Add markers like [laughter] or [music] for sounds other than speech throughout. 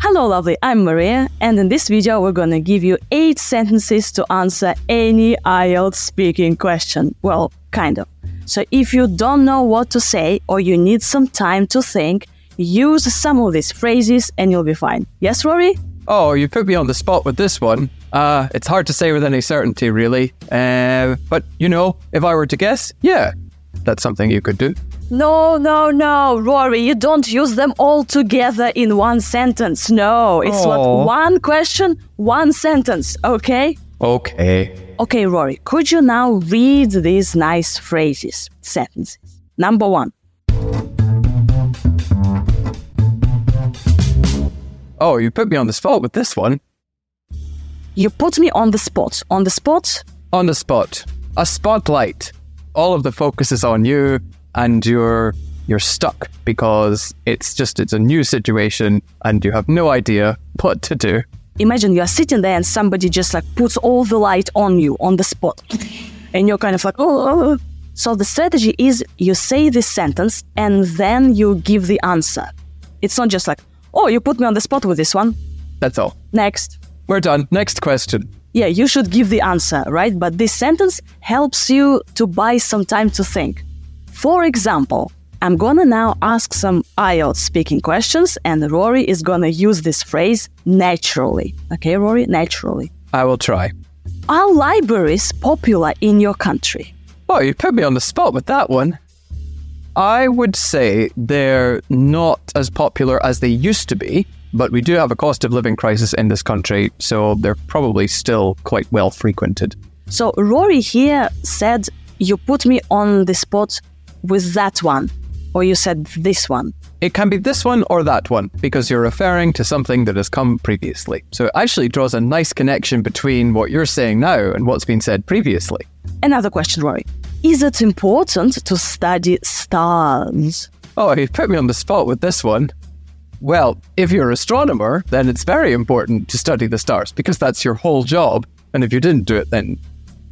Hello, lovely. I'm Maria, and in this video, we're gonna give you eight sentences to answer any IELTS speaking question. Well, kind of. So, if you don't know what to say or you need some time to think, use some of these phrases and you'll be fine. Yes, Rory? Oh, you put me on the spot with this one. Uh, it's hard to say with any certainty, really. Uh, but, you know, if I were to guess, yeah, that's something you could do. No, no, no, Rory, you don't use them all together in one sentence. No, it's Aw. one question, one sentence, okay? Okay. Okay, Rory, could you now read these nice phrases, sentences? Number one. Oh, you put me on the spot with this one. You put me on the spot. On the spot? On the spot. A spotlight. All of the focus is on you and you're you're stuck because it's just it's a new situation and you have no idea what to do. Imagine you're sitting there and somebody just like puts all the light on you on the spot. And you're kind of like, oh, oh, oh. So the strategy is you say this sentence and then you give the answer. It's not just like, oh, you put me on the spot with this one. That's all. Next. We're done. Next question. Yeah, you should give the answer, right? But this sentence helps you to buy some time to think. For example, I'm gonna now ask some IELTS speaking questions, and Rory is gonna use this phrase naturally. Okay, Rory? Naturally. I will try. Are libraries popular in your country? Oh, you put me on the spot with that one. I would say they're not as popular as they used to be, but we do have a cost of living crisis in this country, so they're probably still quite well frequented. So, Rory here said, You put me on the spot with that one, or you said this one. It can be this one or that one because you're referring to something that has come previously. So it actually draws a nice connection between what you're saying now and what's been said previously. Another question, Rory. Is it important to study stars? Oh, you put me on the spot with this one. Well, if you're an astronomer, then it's very important to study the stars because that's your whole job. And if you didn't do it, then,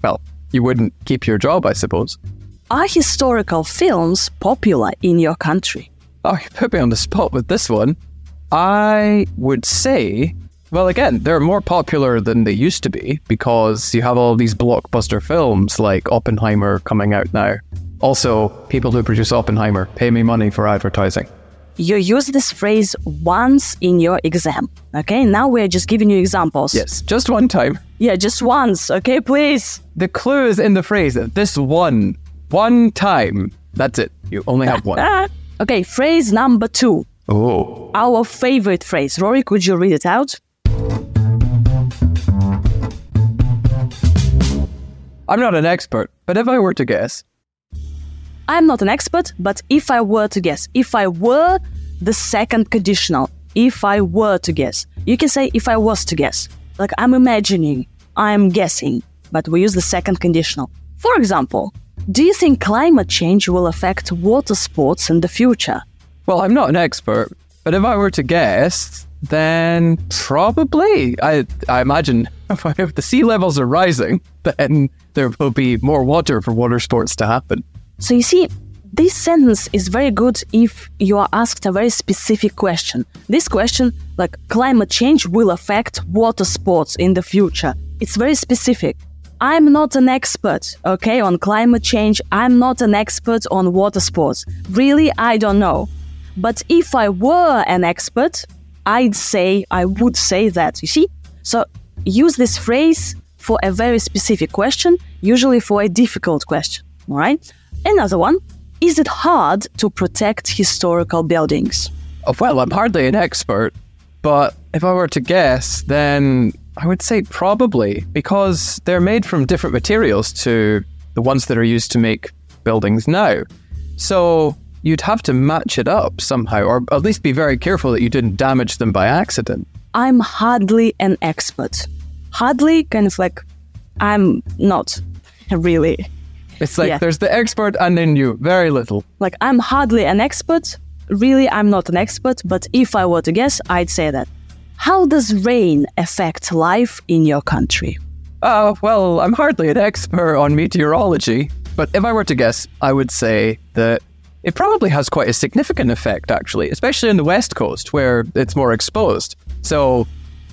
well, you wouldn't keep your job, I suppose. Are historical films popular in your country? Oh, you put me on the spot with this one. I would say, well, again, they're more popular than they used to be because you have all these blockbuster films like Oppenheimer coming out now. Also, people who produce Oppenheimer pay me money for advertising. You use this phrase once in your exam. Okay, now we're just giving you examples. Yes, just one time. Yeah, just once. Okay, please. The clue is in the phrase this one, one time. That's it. You only have one. [laughs] Okay, phrase number two. Oh. Our favorite phrase. Rory, could you read it out? I'm not an expert, but if I were to guess, I'm not an expert, but if I were to guess, if I were the second conditional, if I were to guess, you can say if I was to guess. Like I'm imagining, I'm guessing, but we use the second conditional. For example, do you think climate change will affect water sports in the future? well, I'm not an expert, but if I were to guess, then probably. I I imagine [laughs] if the sea levels are rising, then there will be more water for water sports to happen. So you see, this sentence is very good if you are asked a very specific question. This question, like climate change will affect water sports in the future. It's very specific. I'm not an expert, okay, on climate change. I'm not an expert on water sports. Really, I don't know. But if I were an expert, I'd say, I would say that. You see? So use this phrase for a very specific question, usually for a difficult question. All right? Another one Is it hard to protect historical buildings? Oh, well, I'm hardly an expert, but if I were to guess, then I would say probably because they're made from different materials to the ones that are used to make buildings now. So you'd have to match it up somehow, or at least be very careful that you didn't damage them by accident. I'm hardly an expert. Hardly, kind of like, I'm not really. It's like Yeah. there's the expert and then you, very little. Like, I'm hardly an expert. Really, I'm not an expert, but if I were to guess, I'd say that. How does rain affect life in your country? Oh, well, I'm hardly an expert on meteorology, but if I were to guess, I would say that it probably has quite a significant effect, actually, especially in the West Coast where it's more exposed. So,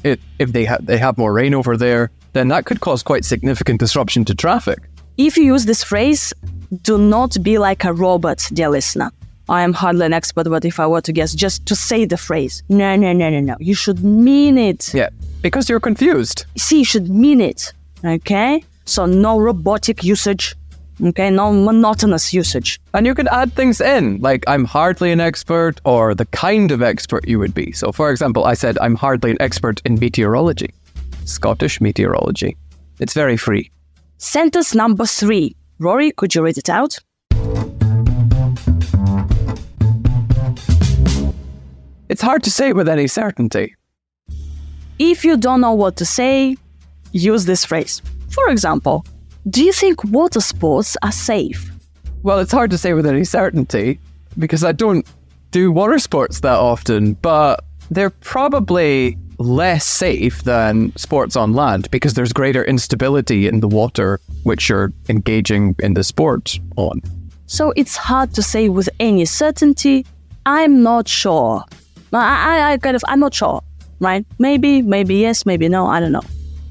it, if they, ha- they have more rain over there, then that could cause quite significant disruption to traffic. If you use this phrase, do not be like a robot, dear listener. I am hardly an expert, but if I were to guess, just to say the phrase, no, no, no, no, no. You should mean it. Yeah, because you're confused. See, you should mean it. Okay? So no robotic usage. Okay, no monotonous usage. And you can add things in, like I'm hardly an expert or the kind of expert you would be. So, for example, I said I'm hardly an expert in meteorology, Scottish meteorology. It's very free. Sentence number three. Rory, could you read it out? It's hard to say with any certainty. If you don't know what to say, use this phrase. For example, do you think water sports are safe? Well, it's hard to say with any certainty because I don't do water sports that often, but they're probably less safe than sports on land because there's greater instability in the water which you're engaging in the sport on. So it's hard to say with any certainty. I'm not sure. I, I, I kind of, I'm not sure, right? Maybe, maybe yes, maybe no, I don't know.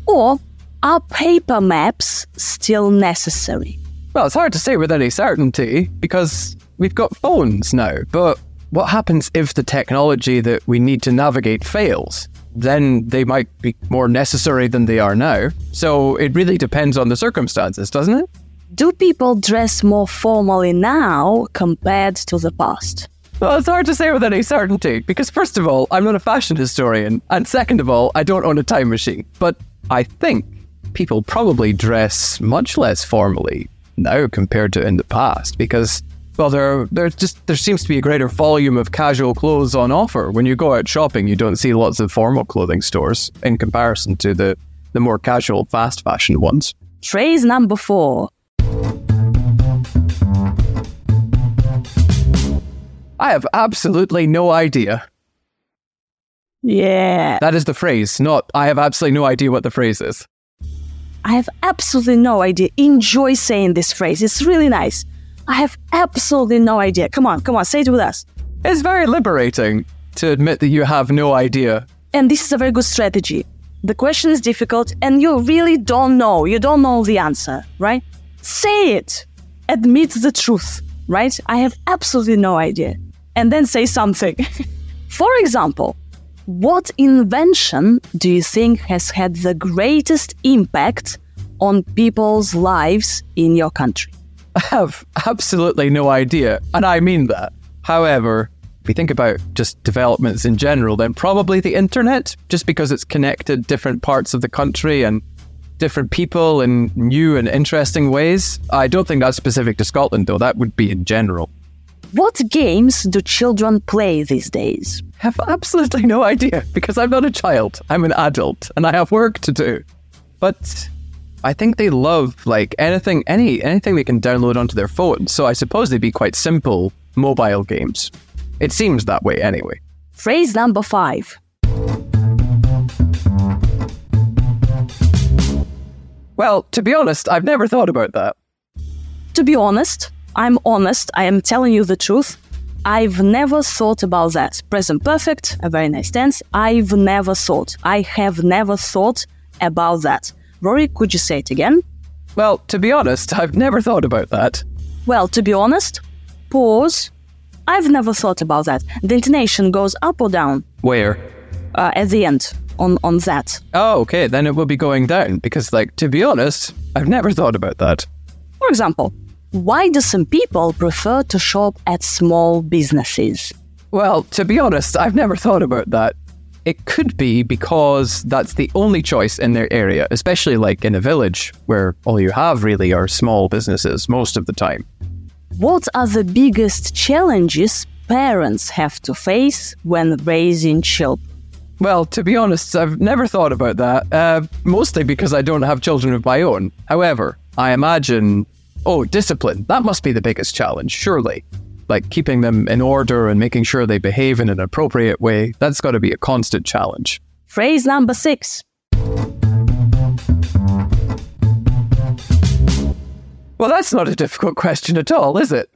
Or are paper maps still necessary? Well, it's hard to say with any certainty because we've got phones now, but what happens if the technology that we need to navigate fails? Then they might be more necessary than they are now. So it really depends on the circumstances, doesn't it? Do people dress more formally now compared to the past? Well, it's hard to say with any certainty because, first of all, I'm not a fashion historian, and second of all, I don't own a time machine. But I think people probably dress much less formally now compared to in the past because, well, there there just there seems to be a greater volume of casual clothes on offer. When you go out shopping, you don't see lots of formal clothing stores in comparison to the the more casual, fast fashion ones. Phrase number four. I have absolutely no idea. Yeah. That is the phrase, not I have absolutely no idea what the phrase is. I have absolutely no idea. Enjoy saying this phrase. It's really nice. I have absolutely no idea. Come on, come on, say it with us. It's very liberating to admit that you have no idea. And this is a very good strategy. The question is difficult and you really don't know. You don't know the answer, right? Say it. Admit the truth, right? I have absolutely no idea. And then say something. [laughs] For example, what invention do you think has had the greatest impact on people's lives in your country? I have absolutely no idea, and I mean that. However, if we think about just developments in general, then probably the internet, just because it's connected different parts of the country and different people in new and interesting ways. I don't think that's specific to Scotland, though. That would be in general. What games do children play these days? I have absolutely no idea because I'm not a child. I'm an adult and I have work to do. But I think they love like anything any anything they can download onto their phone. So I suppose they'd be quite simple mobile games. It seems that way anyway. Phrase number 5. Well, to be honest, I've never thought about that. To be honest, I'm honest, I am telling you the truth. I've never thought about that. Present perfect, a very nice tense. I've never thought. I have never thought about that. Rory, could you say it again? Well, to be honest, I've never thought about that. Well, to be honest, pause. I've never thought about that. The intonation goes up or down? Where? Uh, at the end, on, on that. Oh, okay, then it will be going down because, like, to be honest, I've never thought about that. For example, why do some people prefer to shop at small businesses? Well, to be honest, I've never thought about that. It could be because that's the only choice in their area, especially like in a village where all you have really are small businesses most of the time. What are the biggest challenges parents have to face when raising children? Well, to be honest, I've never thought about that, uh, mostly because I don't have children of my own. However, I imagine, oh, discipline, that must be the biggest challenge, surely. Like keeping them in order and making sure they behave in an appropriate way, that's got to be a constant challenge. Phrase number six. Well, that's not a difficult question at all, is it?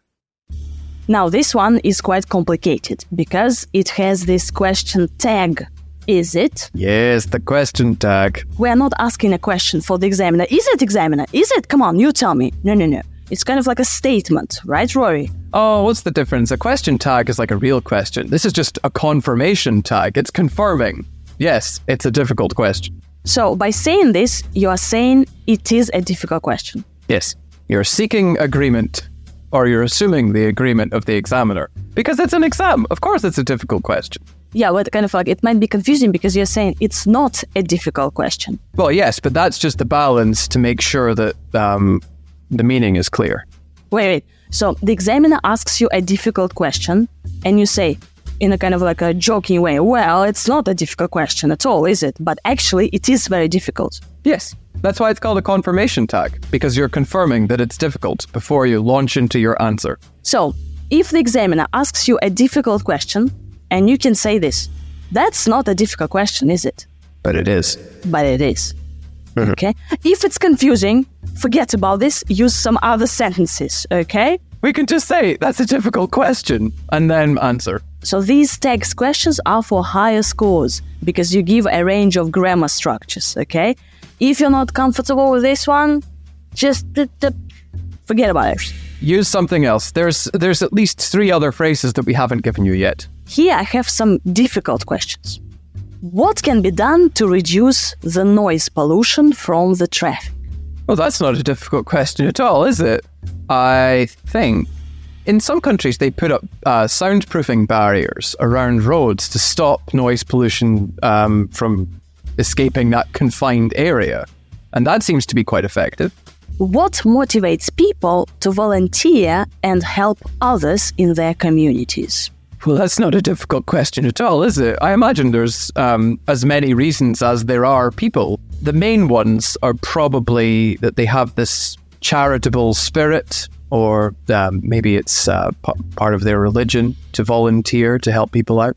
Now, this one is quite complicated because it has this question tag. Is it? Yes, the question tag. We are not asking a question for the examiner. Is it, examiner? Is it? Come on, you tell me. No, no, no. It's kind of like a statement, right, Rory? Oh, what's the difference? A question tag is like a real question. This is just a confirmation tag. It's confirming. Yes, it's a difficult question. So, by saying this, you are saying it is a difficult question. Yes. You're seeking agreement, or you're assuming the agreement of the examiner. Because it's an exam. Of course, it's a difficult question. Yeah, but kind of like it might be confusing because you're saying it's not a difficult question. Well, yes, but that's just the balance to make sure that um, the meaning is clear. Wait, wait. So the examiner asks you a difficult question, and you say, in a kind of like a joking way, well, it's not a difficult question at all, is it? But actually, it is very difficult. Yes. That's why it's called a confirmation tag, because you're confirming that it's difficult before you launch into your answer. So, if the examiner asks you a difficult question, and you can say this, that's not a difficult question, is it? But it is. But it is. Mm-hmm. Okay? If it's confusing, forget about this, use some other sentences, okay? We can just say, that's a difficult question, and then answer. So these text questions are for higher scores because you give a range of grammar structures, okay? If you're not comfortable with this one, just forget about it. Use something else. There's there's at least three other phrases that we haven't given you yet. Here I have some difficult questions. What can be done to reduce the noise pollution from the traffic? Well, that's not a difficult question at all, is it? I think in some countries they put up uh, soundproofing barriers around roads to stop noise pollution um, from escaping that confined area, and that seems to be quite effective. What motivates people to volunteer and help others in their communities? Well, that's not a difficult question at all, is it? I imagine there's um, as many reasons as there are people. The main ones are probably that they have this charitable spirit, or um, maybe it's uh, p- part of their religion to volunteer to help people out.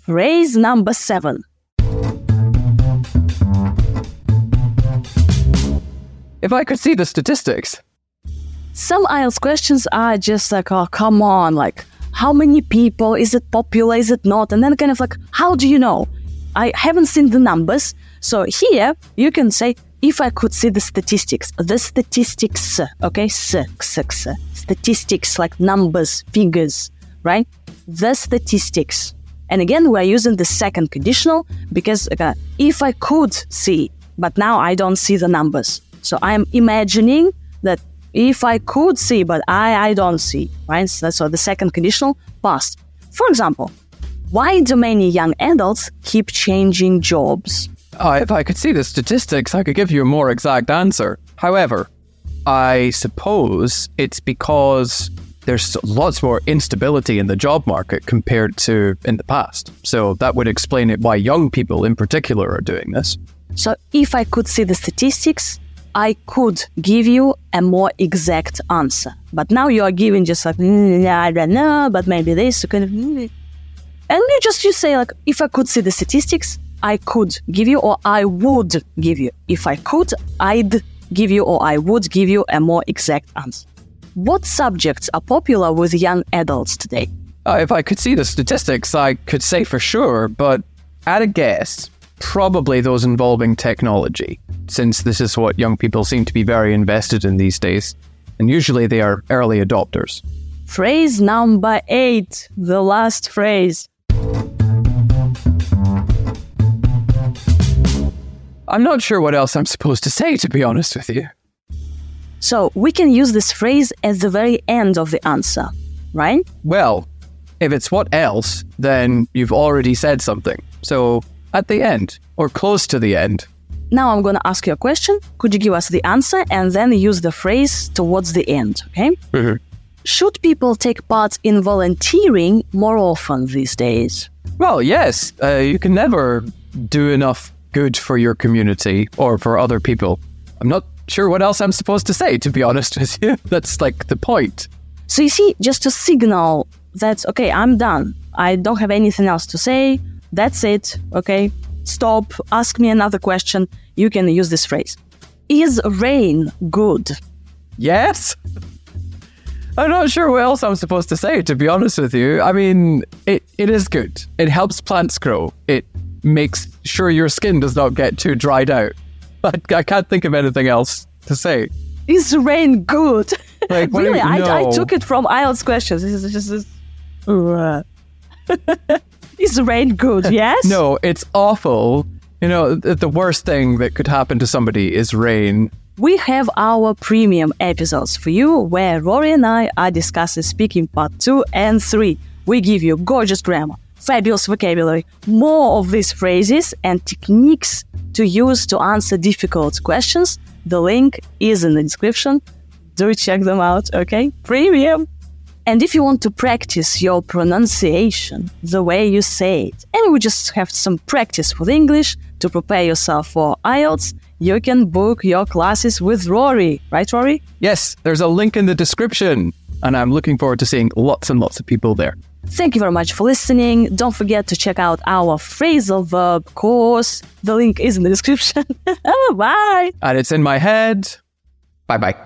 Phrase number seven. If I could see the statistics. Some IELTS questions are just like, oh, come on, like, how many people? Is it popular? Is it not? And then kind of like, how do you know? I haven't seen the numbers. So here you can say, if I could see the statistics, the statistics, okay, statistics like numbers, figures, right? The statistics. And again, we're using the second conditional because uh, if I could see, but now I don't see the numbers. So I'm imagining that if I could see, but I, I don't see, right? So so the second conditional past. For example, why do many young adults keep changing jobs? Oh, if I could see the statistics, I could give you a more exact answer. However, I suppose it's because there's lots more instability in the job market compared to in the past. So that would explain it why young people in particular are doing this. So if I could see the statistics, I could give you a more exact answer. But now you are giving just like, mm, I don't know, but maybe this kind of. And you just you say like, if I could see the statistics, I could give you, or I would give you. If I could, I'd give you, or I would give you a more exact answer. What subjects are popular with young adults today? Uh, if I could see the statistics, I could say for sure, but at a guess, probably those involving technology, since this is what young people seem to be very invested in these days. And usually they are early adopters. Phrase number eight, the last phrase. I'm not sure what else I'm supposed to say, to be honest with you. So we can use this phrase at the very end of the answer, right? Well, if it's what else, then you've already said something. So at the end, or close to the end. Now I'm going to ask you a question. Could you give us the answer and then use the phrase towards the end, okay? Mhm. Should people take part in volunteering more often these days? Well, yes, uh, you can never do enough good for your community or for other people. I'm not sure what else I'm supposed to say, to be honest [laughs] with you. That's like the point. So you see, just to signal that, okay, I'm done. I don't have anything else to say. That's it, okay? Stop, ask me another question. You can use this phrase. Is rain good? Yes? I'm not sure what else I'm supposed to say, to be honest with you. I mean, it, it is good. It helps plants grow. It makes sure your skin does not get too dried out. [laughs] I, I can't think of anything else to say. Is rain good? Like, [laughs] really, you- I, I took it from IELTS questions. This is just. Uh, [laughs] is rain good? Yes. No, it's awful. You know, the, the worst thing that could happen to somebody is rain. We have our premium episodes for you where Rory and I are discussing speaking part 2 and 3. We give you gorgeous grammar, fabulous vocabulary, more of these phrases and techniques to use to answer difficult questions. The link is in the description. Do check them out, okay? Premium! And if you want to practice your pronunciation, the way you say it, and we just have some practice with English to prepare yourself for IELTS, you can book your classes with Rory. Right, Rory? Yes, there's a link in the description, and I'm looking forward to seeing lots and lots of people there. Thank you very much for listening. Don't forget to check out our phrasal verb course. The link is in the description. [laughs] Oh, bye. And it's in my head. Bye bye.